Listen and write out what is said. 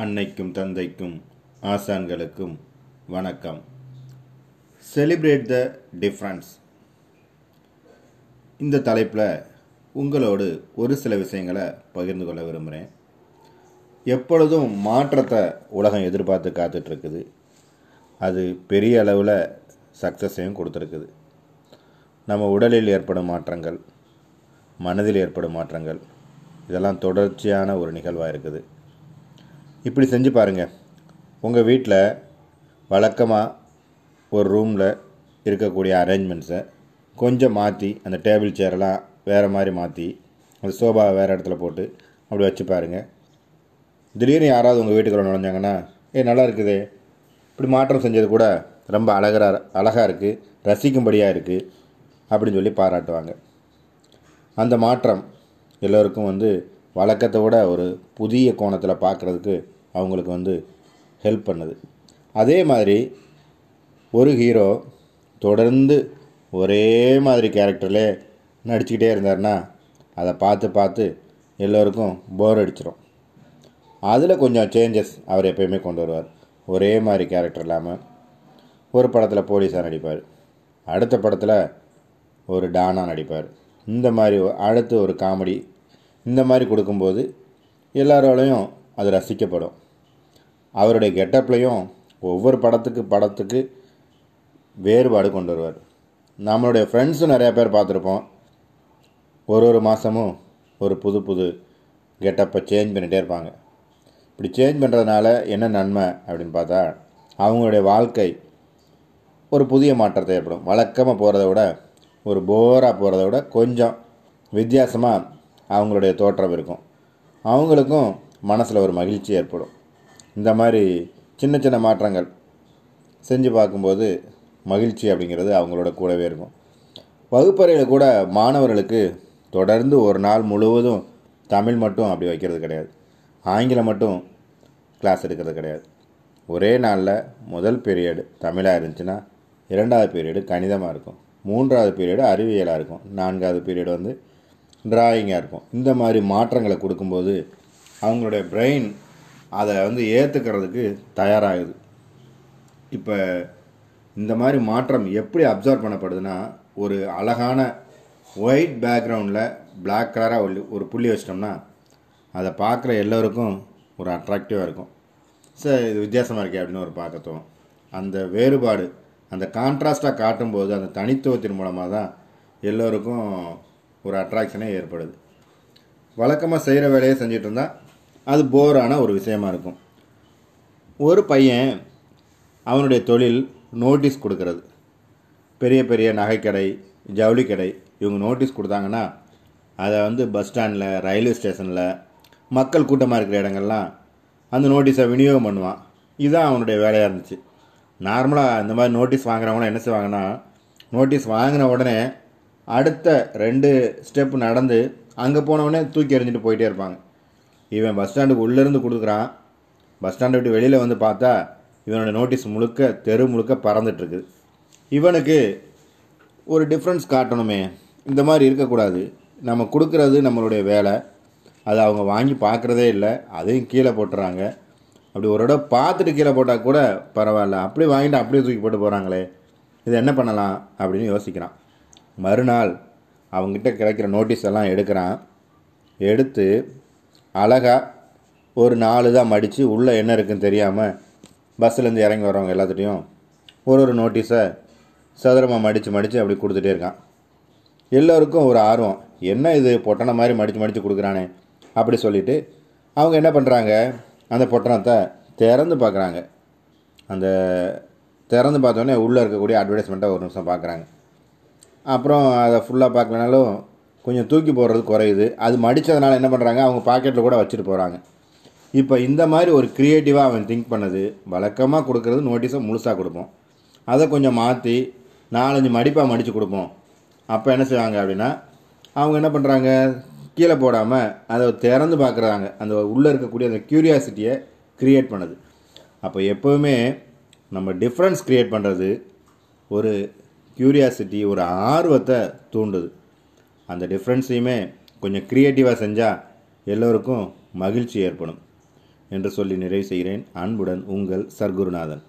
அன்னைக்கும் தந்தைக்கும் ஆசான்களுக்கும் வணக்கம். செலிப்ரேட் த டிஃப்ரென்ஸ் இந்த தலைப்பில் உங்களோடு ஒரு சில விஷயங்களை பகிர்ந்து கொள்ள விரும்புகிறேன் எப்பொழுதும் மாற்றத்தை உலகம் எதிர்பார்த்து காத்துட்ருக்குது. அது பெரிய அளவில் சக்ஸஸையும் கொடுத்துருக்குது. நம்ம உடலில் ஏற்படும் மாற்றங்கள் மனதில் ஏற்படும் மாற்றங்கள் இதெல்லாம் தொடர்ச்சியான ஒரு நிகழ்வாக இருக்குது. இப்படி செஞ்சு பாருங்கள் உங்கள் வீட்டில் வழக்கமாக ஒரு ரூமில் இருக்கக்கூடிய அரேஞ்ச்மெண்ட்ஸை கொஞ்சம் மாற்றி அந்த டேபிள் சேரெல்லாம் வேறு மாதிரி மாற்றி அந்த சோபாவை வேறு இடத்துல போட்டு அப்படி வச்சு பாருங்கள் திடீர்னு யாராவது உங்கள் வீட்டுக்குள்ளே நுழைஞ்சாங்கன்னா ஏ நல்லா இருக்குதே. இப்படி மாற்றம் செஞ்சது கூட ரொம்ப அழகா அழகாக இருக்குது ரசிக்கும்படியாக இருக்குது அப்படின்னு சொல்லி பாராட்டுவாங்க. அந்த மாற்றம் எல்லோருக்கும் வந்து வழக்கத்தை விட ஒரு புதிய கோணத்தில் பார்க்குறதுக்கு அவங்களுக்கு வந்து ஹெல்ப் பண்ணுது. அதே மாதிரி ஒரு ஹீரோ தொடர்ந்து ஒரே மாதிரி கேரக்டர்லே நடிச்சுக்கிட்டே இருந்தார்னா அதை பார்த்து பார்த்து எல்லோருக்கும் போர் அடிச்சிடும் அதில் கொஞ்சம் சேஞ்சஸ் அவர் எப்பயுமே கொண்டு வருவார். ஒரே மாதிரி கேரக்டர் இல்லாமல் ஒரு படத்தில் போலீஸாக நடிப்பார். அடுத்த படத்தில் ஒரு டானாக நடிப்பார். இந்த மாதிரி அடுத்து ஒரு காமெடி இந்த மாதிரி கொடுக்கும்போது எல்லாராலையும் அது ரசிக்கப்படும். அவருடைய கெட்டப்லையும் ஒவ்வொரு படத்துக்கு படத்துக்கு வேறுபாடு கொண்டு வருவார். நம்மளுடைய ஃப்ரெண்ட்ஸும் நிறையா பேர் பார்த்துருப்போம். ஒரு ஒரு மாதமும் ஒரு புது புது கெட்டப்பை சேஞ்ச் பண்ணிகிட்டே இருப்பாங்க. இப்படி சேஞ்ச் பண்ணுறதுனால என்ன நன்மை அப்படின்னு பார்த்தா அவங்களுடைய வாழ்க்கை ஒரு புதிய மாற்றத்தை ஏற்படும். வழக்கமாக போகிறத விட ஒரு போராக போகிறத விட கொஞ்சம் வித்தியாசமாக அவங்களுடைய தோற்றம் இருக்கும். அவங்களுக்கும் மனசில் ஒரு மகிழ்ச்சி ஏற்படும். இந்த மாதிரி சின்ன சின்ன மாற்றங்கள் செஞ்சு பார்க்கும்போது மகிழ்ச்சி அப்படிங்கிறது அவங்களோட கூடவே இருக்கும். வகுப்பறையில் கூட மாணவர்களுக்கு தொடர்ந்து ஒரு நாள் முழுவதும் தமிழ் மட்டும் அப்படி வைக்கிறது கிடையாது. ஆங்கிலம் மட்டும் கிளாஸ் எடுக்கிறது கிடையாது. ஒரே நாளில் முதல் பீரியடு தமிழாக இருந்துச்சுன்னா இரண்டாவது பீரியடு கணிதமாக இருக்கும். மூன்றாவது பீரியடு அறிவியலாக இருக்கும். நான்காவது பீரியடு வந்து ட்ராயிங்காக இருக்கும். இந்த மாதிரி மாற்றங்களை கொடுக்கும்போது அவங்களுடைய பிரெயின் அதை வந்து ஏற்றுக்கிறதுக்கு தயாராகுது. இப்போ இந்த மாதிரி மாற்றம் எப்படி அப்சர்வ் பண்ணப்படுதுன்னா ஒரு அழகான ஒயிட் பேக்ரவுண்டில் பிளாக் கலராக ஒரு ஒரு புள்ளி வச்சிட்டோம்னா அதை பார்க்குற எல்லோருக்கும் ஒரு அட்ராக்டிவாக இருக்கும். சார் இது வித்தியாசமாக இருக்கே அப்படின்னு ஒரு பார்க்க தோணும் அந்த வேறுபாடு அந்த கான்ட்ராஸ்ட்டாக காட்டும்போது அந்த தனித்துவத்தின் மூலமாக தான் எல்லோருக்கும் ஒரு அட்ராக்ஷனே ஏற்படுது. வழக்கமாக செய்கிற வேலையை செஞ்சிட்டு இருந்தால் அது போரான ஒரு விஷயமா இருக்கும். ஒரு பையன் அவனுடைய தொழில் நோட்டீஸ் கொடுக்கறது. பெரிய பெரிய நகைக்கடை ஜவுளி கடை இவங்க நோட்டீஸ் கொடுத்தாங்கன்னா அதை வந்து பஸ் ஸ்டாண்டில் ரயில்வே ஸ்டேஷனில் மக்கள் கூட்டமாக இருக்கிற இடங்கள்லாம் அந்த நோட்டீஸை விநியோகம் பண்ணுவான். இதுதான் அவனுடைய வேலையாக இருந்துச்சு. நார்மலாக இந்த மாதிரி நோட்டீஸ் வாங்குறவங்களாம் என்ன செய்வாங்கன்னா நோட்டீஸ் வாங்கின உடனே அடுத்த ரெண்டு ஸ்டெப் நடந்து அங்கே போனவுடனே தூக்கி எறிஞ்சிட்டு போயிட்டே இருப்பாங்க. இவன் பஸ் ஸ்டாண்டுக்கு உள்ளேருந்து கொடுக்குறான். பஸ் ஸ்டாண்டை விட்டு வெளியில் வந்து பார்த்தா இவனோட நோட்டீஸ் முழுக்க தெரு முழுக்க பறந்துட்டுருக்கு. இவனுக்கு ஒரு டிஃப்ரென்ஸ் காட்டணுமே. இந்த மாதிரி இருக்கக்கூடாது. நம்ம கொடுக்குறது நம்மளுடைய வேலை. அதை அவங்க வாங்கி பார்க்குறதே இல்லை. அதையும் கீழே போட்டுறாங்க. அப்படி ஒரு இடம் பார்த்துட்டு கீழே போட்டால் கூட பரவாயில்ல. அப்படியே வாங்கிட்டு அப்படியே தூக்கி போட்டு போகிறாங்களே இது என்ன பண்ணலாம் அப்படின்னு யோசிக்கிறான். மறுநாள் அவங்ககிட்ட கிடைக்கிற நோட்டீஸ் எல்லாம் எடுக்கிறான். எடுத்து அழகாக ஒரு நாலு தான் மடித்து உள்ளே என்ன இருக்குன்னு தெரியாமல் பஸ்ஸுலேருந்து இறங்கி வரவங்க எல்லாத்துட்டையும் ஒரு ஒரு நோட்டீஸை சதுரமாக மடித்து மடித்து அப்படி கொடுத்துட்டே இருக்கான். எல்லோருக்கும் ஒரு ஆர்வம். என்ன இது பொட்டனை மாதிரி மடித்து மடித்து கொடுக்குறானே? அப்படி சொல்லிவிட்டு அவங்க என்ன பண்ணுறாங்க அந்த பொட்டணத்தை திறந்து பார்க்குறாங்க. அந்த திறந்து பார்த்தோன்னே உள்ளே இருக்கக்கூடிய அட்வர்டைஸ்மெண்ட்டை ஒரு நிமிஷம் பார்க்குறாங்க. அப்புறம் அதை ஃபுல்லாக பார்க்கலனாலும் கொஞ்சம் தூக்கி போடுறது குறையுது. அது மடித்ததுனால என்ன பண்ணுறாங்க அவங்க பாக்கெட்டில் கூட வச்சுட்டு போகிறாங்க இப்போ இந்த மாதிரி ஒரு க்ரியேட்டிவாக அவன் திங்க் பண்ணது வழக்கமாக கொடுக்குறது நோட்டீஸை முழுசாக கொடுப்போம். அதை கொஞ்சம் மாற்றி நாலஞ்சு மடிப்பாக மடித்து கொடுப்போம். அப்போ என்ன செய்வாங்க அப்படின்னா அவங்க என்ன பண்ணுறாங்க கீழே போடாமல் அதை திறந்து பார்க்குறாங்க அந்த உள்ளே இருக்கக்கூடிய அந்த க்யூரியாசிட்டியை க்ரியேட் பண்ணுது. அப்போ எப்போவுமே நம்ம டிஃப்ரென்ஸ் க்ரியேட் பண்ணுறது ஒரு க்யூரியாசிட்டி ஒரு ஆர்வத்தை தூண்டுது. அந்த டிஃப்ரென்ஸையுமே கொஞ்சம் க்ரியேட்டிவாக செஞ்சால் எல்லோருக்கும் மகிழ்ச்சி ஏற்படும். என்று சொல்லி நிறைவு செய்கிறேன். அன்புடன் உங்கள் சர்க்குருநாதன்.